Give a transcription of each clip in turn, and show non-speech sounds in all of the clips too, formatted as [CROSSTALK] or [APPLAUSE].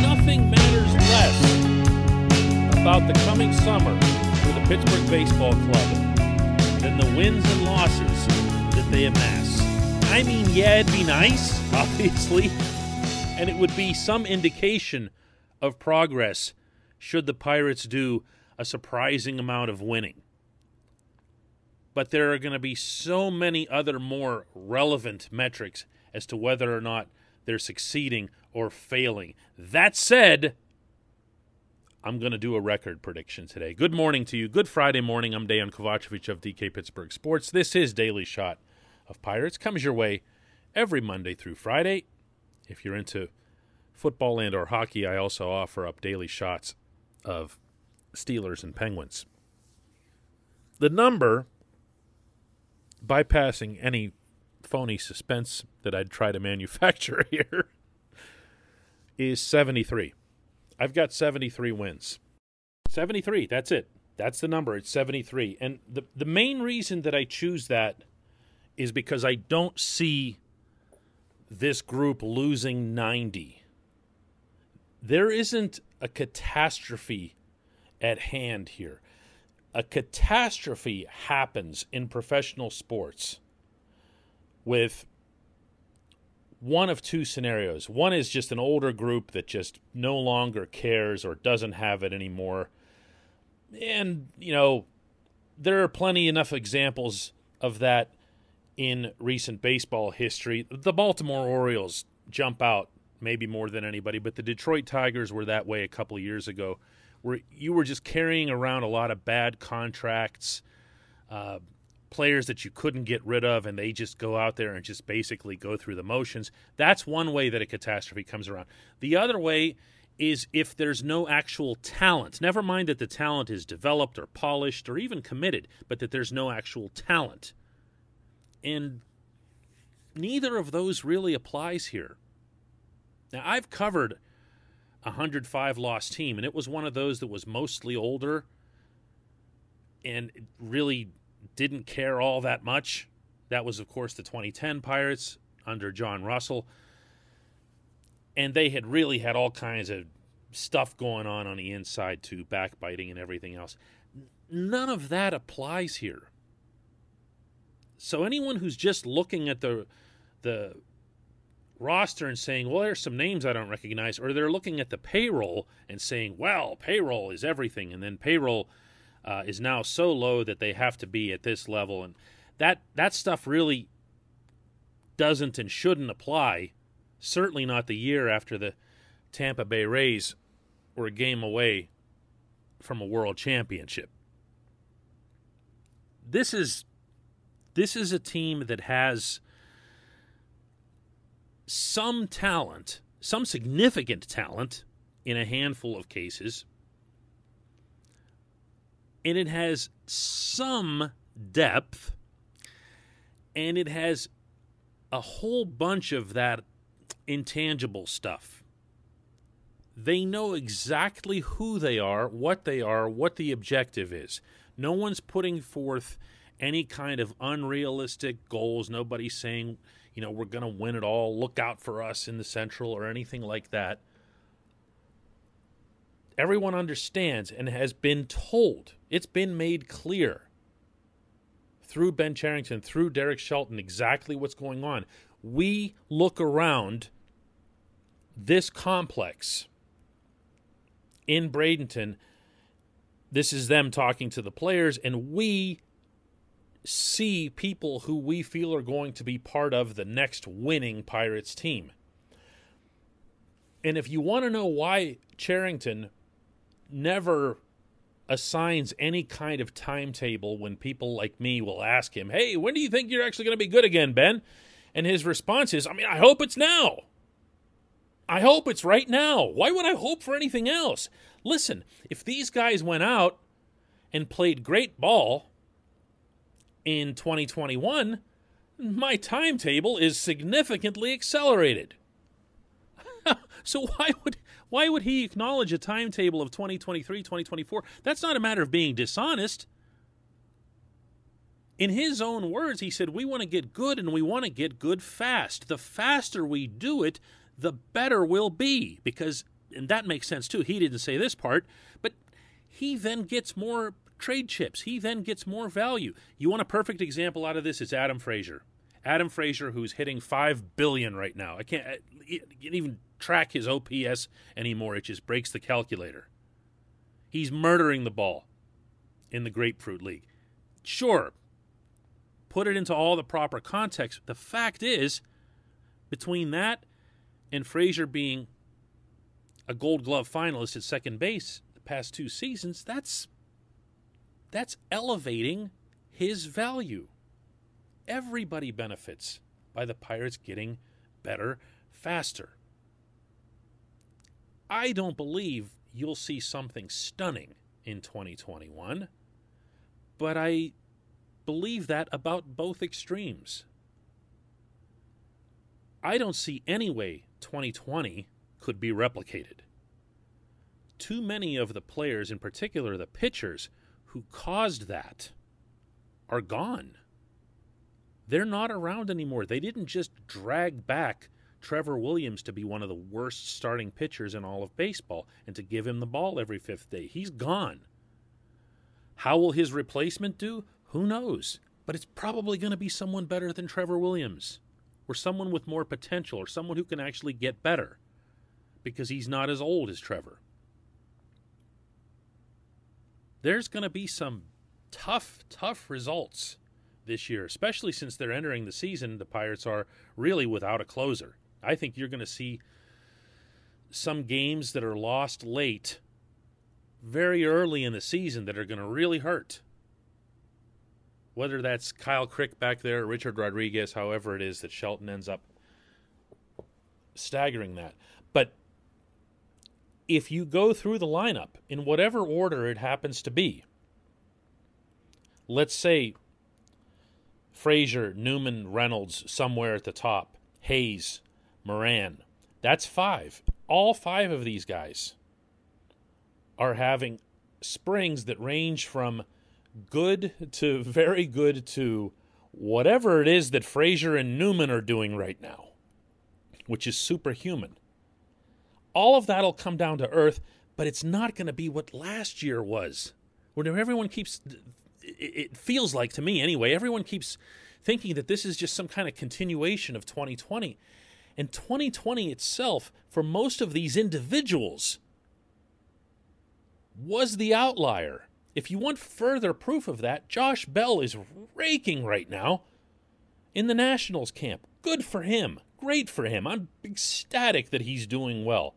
Nothing matters less about the coming summer for the Pittsburgh Baseball Club than the wins and losses that they amass. I mean, yeah, it'd be nice, [LAUGHS] obviously, and it would be some indication of progress should the Pirates do a surprising amount of winning. But there are going to be so many other more relevant metrics as to whether or not they're succeeding or failing. That said, I'm going to do a record prediction today. Good morning to you. Good Friday morning. I'm Dejan Kovacevic of DK Pittsburgh Sports. This is Daily Shot of Pirates. Comes your way every Monday through Friday. If you're into football and or hockey, I also offer up daily shots of Steelers and Penguins. The number, bypassing any phony suspense that I'd try to [LAUGHS] manufacture here, is 73. I've got 73 wins. 73, that's it. That's the number. It's 73. And the, the main reason that I choose that is because I don't see this group losing 90. There isn't a catastrophe at hand here. A catastrophe happens in professional sports with one of two scenarios. One is just an older group that just no longer cares or doesn't have it anymore. And, you know, there are plenty enough examples of that in recent baseball history. The Baltimore Orioles jump out maybe more than anybody, but the Detroit Tigers were that way a couple of years ago, where you were just carrying around a lot of bad contracts, uh, players that you couldn't get rid of, and they just go out there and just basically go through the motions. That's one way that a catastrophe comes around. The other way is if there's no actual talent. Never mind that the talent is developed or polished or even committed, but that there's no actual talent. And neither of those really applies here. Now, I've covered a 105 loss team, and it was one of those that was mostly older and really didn't care all that much. That was, of course, the 2010 Pirates under John Russell. And they had really had all kinds of stuff going on on the inside, too, backbiting and everything else. None of that applies here. So anyone who's just looking at the the roster and saying, well, there's some names I don't recognize, or they're looking at the payroll and saying, well, payroll is everything, and then payroll uh, is now so low that they have to be at this level, and that that stuff really doesn't and shouldn't apply. Certainly not the year after the Tampa Bay Rays were a game away from a world championship. This is this is a team that has some talent, some significant talent in a handful of cases, and it has some depth, and it has a whole bunch of that intangible stuff. They know exactly who they are, what they are, what the objective is. No one's putting forth any kind of unrealistic goals. Nobody's saying, you know, we're going to win it all. Look out for us in the Central or anything like that. Everyone understands and has been told, it's been made clear through Ben Cherington, through Derek Shelton, exactly what's going on. We look around this complex in Bradenton. This is them talking to the players, and we see people who we feel are going to be part of the next winning Pirates team. And if you want to know why Cherington never assigns any kind of timetable when people like me will ask him, Hey, when do you think you're actually going to be good again, Ben? And his response is, I mean, I hope it's now. I hope it's right now. Why would I hope for anything else? Listen, if these guys went out and played great ball in 2021, my timetable is significantly accelerated. [LAUGHS] so why would why would he acknowledge a timetable of 2023, 2024? That's not a matter of being dishonest. In his own words, he said, We want to get good and we want to get good fast. The faster we do it, the better we'll be. Because, and that makes sense too. He didn't say this part, but he then gets more trade chips. He then gets more value. You want a perfect example out of this? It's Adam Frazier. Adam Frazier, who's hitting five billion right now. I can't, you can't even track his OPS anymore. It just breaks the calculator. He's murdering the ball in the Grapefruit League. Sure, put it into all the proper context. The fact is, between that and Frazier being a Gold Glove finalist at second base the past two seasons, that's that's elevating his value. Everybody benefits by the Pirates getting better faster. I don't believe you'll see something stunning in 2021, but I believe that about both extremes. I don't see any way 2020 could be replicated. Too many of the players, in particular the pitchers, who caused that are gone. They're not around anymore. They didn't just drag back Trevor Williams to be one of the worst starting pitchers in all of baseball and to give him the ball every fifth day. He's gone. How will his replacement do? Who knows? But it's probably going to be someone better than Trevor Williams or someone with more potential or someone who can actually get better because he's not as old as Trevor. There's going to be some tough, tough results this year, especially since they're entering the season. The Pirates are really without a closer. I think you're going to see some games that are lost late, very early in the season, that are going to really hurt. Whether that's Kyle Crick back there, Richard Rodriguez, however it is that Shelton ends up staggering that. If you go through the lineup in whatever order it happens to be, let's say Frazier, Newman, Reynolds somewhere at the top, Hayes, Moran. That's five. All five of these guys are having springs that range from good to [LAUGHS] very good to whatever it is that Frazier and Newman are doing right now, which is superhuman. All of that'll come down to earth, but it's not going to be what last year was. Where everyone keeps, it feels like to me anyway, everyone keeps thinking that this is just some kind of continuation of 2020. And 2020 itself, for most of these individuals, was the outlier. If you want further proof of that, Josh Bell is raking right now in the Nationals camp. Good for him. Great for him. I'm ecstatic that he's doing well.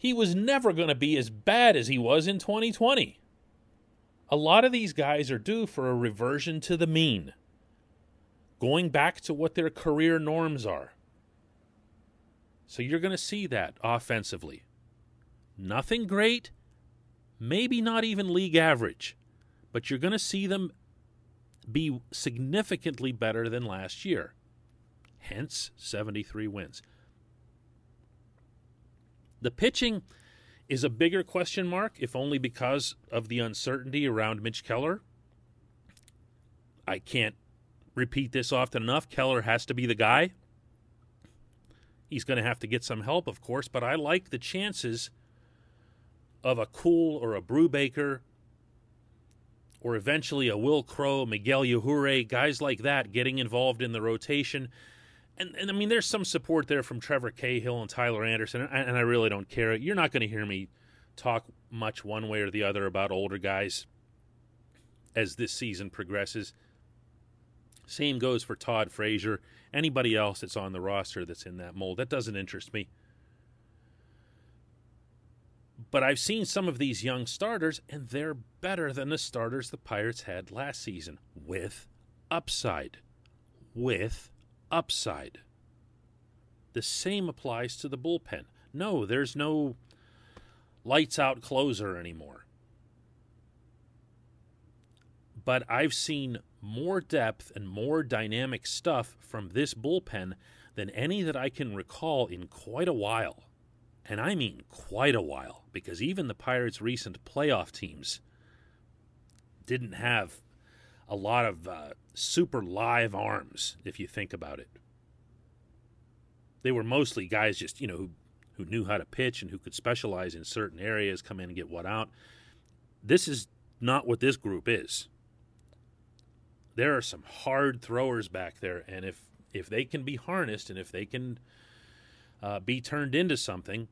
He was never going to be as bad as he was in 2020. A lot of these guys are due for a reversion to the mean, going back to what their career norms are. So you're going to see that offensively. Nothing great, maybe not even league average, but you're going to see them be significantly better than last year. Hence, 73 wins. The pitching is a bigger question mark, if only because of the uncertainty around Mitch Keller. I can't repeat this often enough. Keller has to be the guy. He's going to have to get some help, of course, but I like the chances of a Kuhl or a Brubaker or eventually a Will Crowe, Miguel Yajure, guys like that getting involved in the rotation. And, and I mean, there's some support there from Trevor Cahill and Tyler Anderson, and, and I really don't care. You're not going to hear me talk much one way or the other about older guys as this season progresses. Same goes for Todd Frazier anybody else that's on the roster that's in that mold. That doesn't interest me. But I've seen some of these young starters, and they're better than the starters the Pirates had last season with upside. With upside. The same applies to the bullpen. No, there's no lights out closer anymore. But I've seen more depth and more dynamic stuff from this bullpen than any that I can recall in quite a while. And I mean quite a while, because even the Pirates' recent playoff teams didn't have a lot of uh, super live arms, if you think about it. They were mostly guys just, you know, who, who knew how to pitch and who could specialize in certain areas, come in and get what out. This is not what this group is. There are some hard throwers back there, and if if they can be harnessed and if they can uh, be turned into something,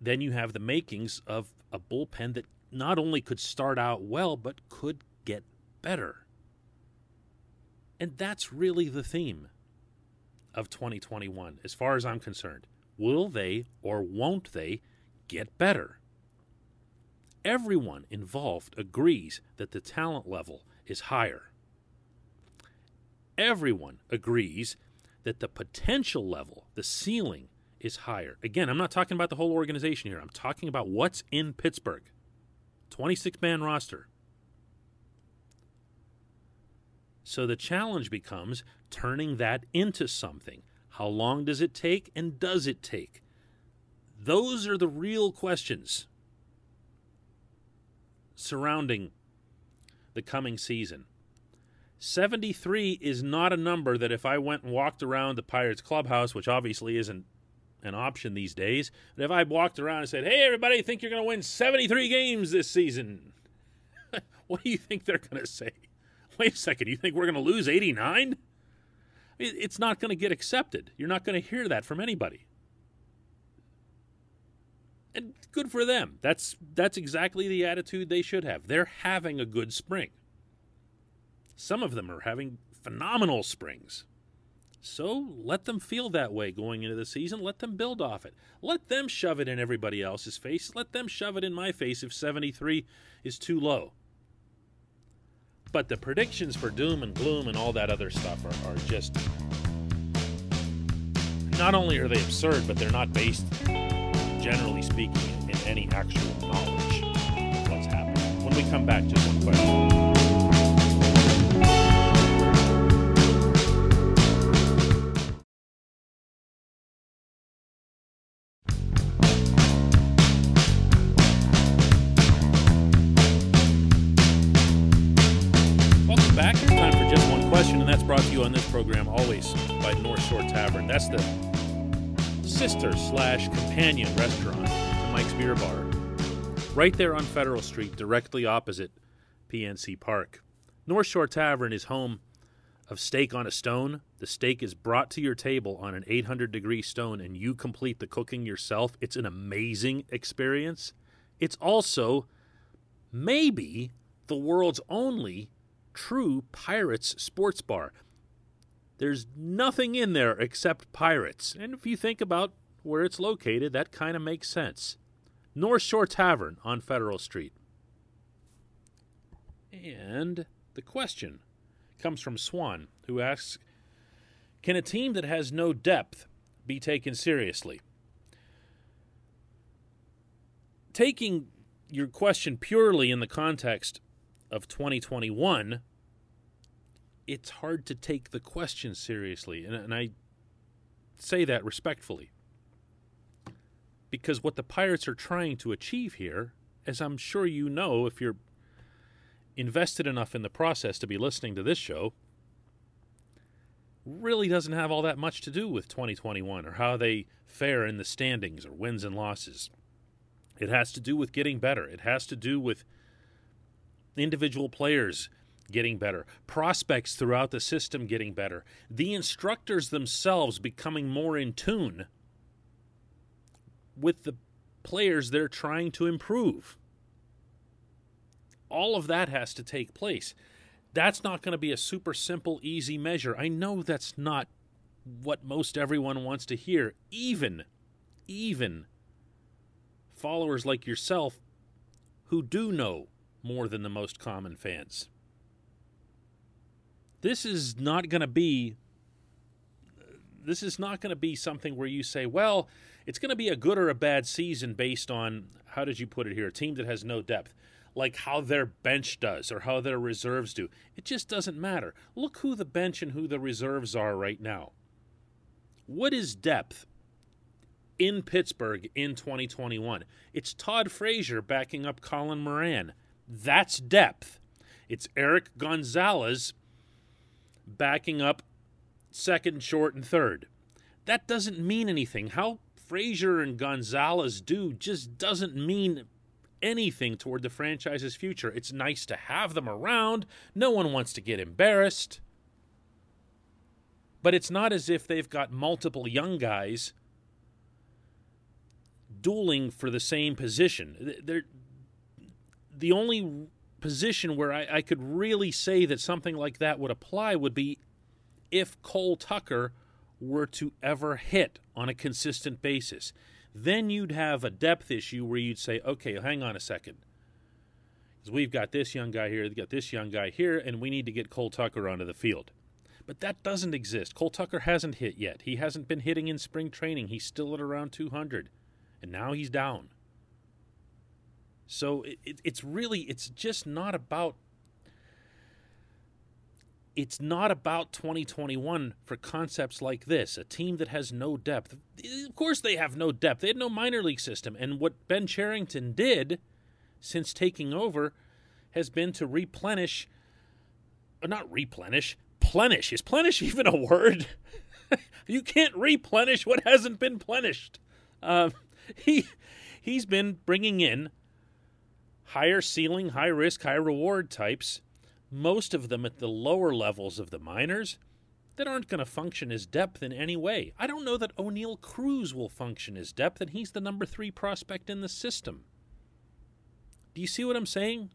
then you have the makings of a bullpen that not only could start out well, but could better. And that's really the theme of 2021, as far as I'm concerned. Will they or won't they get better? Everyone involved agrees that the talent level is higher. Everyone agrees that the potential level, the ceiling, is higher. Again, I'm not talking about the whole organization here. I'm talking about what's in Pittsburgh. 26 man roster. So the challenge becomes turning that into something. How long does it take and does it take? Those are the real questions surrounding the coming season. 73 is not a number that if I went and walked around the Pirates clubhouse, which obviously isn't an option these days. But if I walked around and said, "Hey, everybody, think you're going to win 73 games this season?" [LAUGHS] what do you think they're going to say? [LAUGHS] Wait a second, you think we're going to lose 89? It's not going to get accepted. You're not going to hear that from anybody. And good for them. That's that's exactly the attitude they should have. They're having a good spring. Some of them are having phenomenal springs. So let them feel that way going into the season. Let them build off it. Let them shove it in everybody else's face. Let them shove it in my face if 73 is too low. But the predictions for doom and gloom and all that other stuff are, are just. Not only are they absurd, but they're not based, generally speaking, in any actual knowledge of what's happening. When we come back, just one question. Shore Tavern. That's the sister slash companion restaurant to Mike's Beer Bar, right there on Federal Street, directly opposite PNC Park. North Shore Tavern is home of steak on a stone. The steak is brought to your table on an 800 degree stone, and you complete the cooking yourself. It's an amazing experience. It's also maybe the world's only true Pirates sports bar. There's nothing in there except pirates. And if you think about where it's located, that kind of makes sense. North Shore Tavern on Federal Street. And the question comes from Swan, who asks Can a team that has no depth be taken seriously? Taking your question purely in the context of 2021, it's hard to take the question seriously. And, and I say that respectfully. Because what the Pirates are trying to achieve here, as I'm sure you know if you're invested enough in the process to be listening to this show, really doesn't have all that much to do with 2021 or how they fare in the standings or wins and losses. It has to do with getting better. It has to do with individual players getting better, prospects throughout the system getting better, the instructors themselves becoming more in tune with the players they're trying to improve. All of that has to take place. That's not going to be a super simple, easy measure. I know that's not what most everyone wants to hear, even, even followers like yourself who do know more than the most common fans. This is not going to be this is not going to be something where you say, well, it's going to be a good or a bad season based on how did you put it here, a team that has no depth, like how their bench does or how their reserves do. It just doesn't matter. Look who the bench and who the reserves are right now. What is depth in Pittsburgh in 2021? It's Todd Frazier backing up Colin Moran. That's depth. It's Erik Gonzalez backing up second, short, and third. That doesn't mean anything. How Frazier and Gonzalez do just doesn't mean anything toward the franchise's future. It's nice to have them around. No one wants to get embarrassed. But it's not as if they've got multiple young guys dueling for the same position. They're, the only position where I, I could really say that something like that would apply would be if Cole Tucker were to ever hit on a consistent basis. Then you'd have a depth issue where you'd say, okay, hang on a second. Because we've got this young guy here, we've got this young guy here, and we need to get Cole Tucker onto the field. But that doesn't exist. Cole Tucker hasn't hit yet. He hasn't been hitting in spring training. He's still at around 200, and now he's down. So it, it, it's really, it's just not about it's not about 2021 for concepts like this. A team that has no depth. Of course, they have no depth. They had no minor league system. And what Ben Cherington did since taking over has been to replenish, or not replenish, plenish. Is plenish [LAUGHS] even a word? you can't replenish what hasn't been plenished. Uh, he he's been bringing in higher ceiling, high risk, high reward types most of them at the lower levels of the minors that aren't going to function as depth in any way. I don't know that Oneil Cruz will function as depth, and he's the number three prospect in the system. Do you see what I'm saying?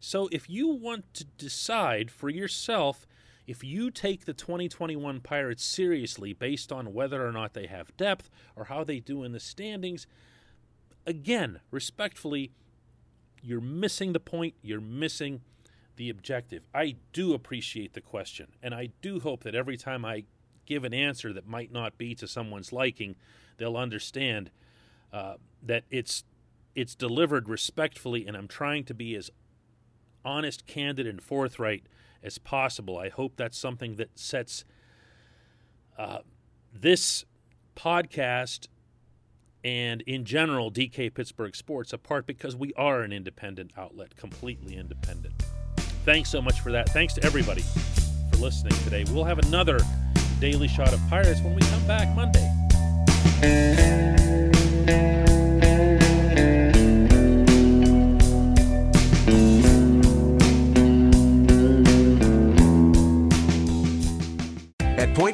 So if you want to decide for yourself if you take the 2021 Pirates seriously based on whether or not they have depth or how they do in the standings, again, respectfully, you're missing the point. You're missing the objective. I do appreciate the question, and I do hope that every time I give an answer that might not be to someone's liking, they'll understand uh, that it's it's delivered respectfully, and I'm trying to be as honest, candid, and forthright as possible. I hope that's something that sets uh, this podcast and in general DK Pittsburgh Sports apart because we are an independent outlet, completely independent. Thanks so much for that. Thanks to everybody for listening today. We'll have another daily shot of Pirates when we come back Monday.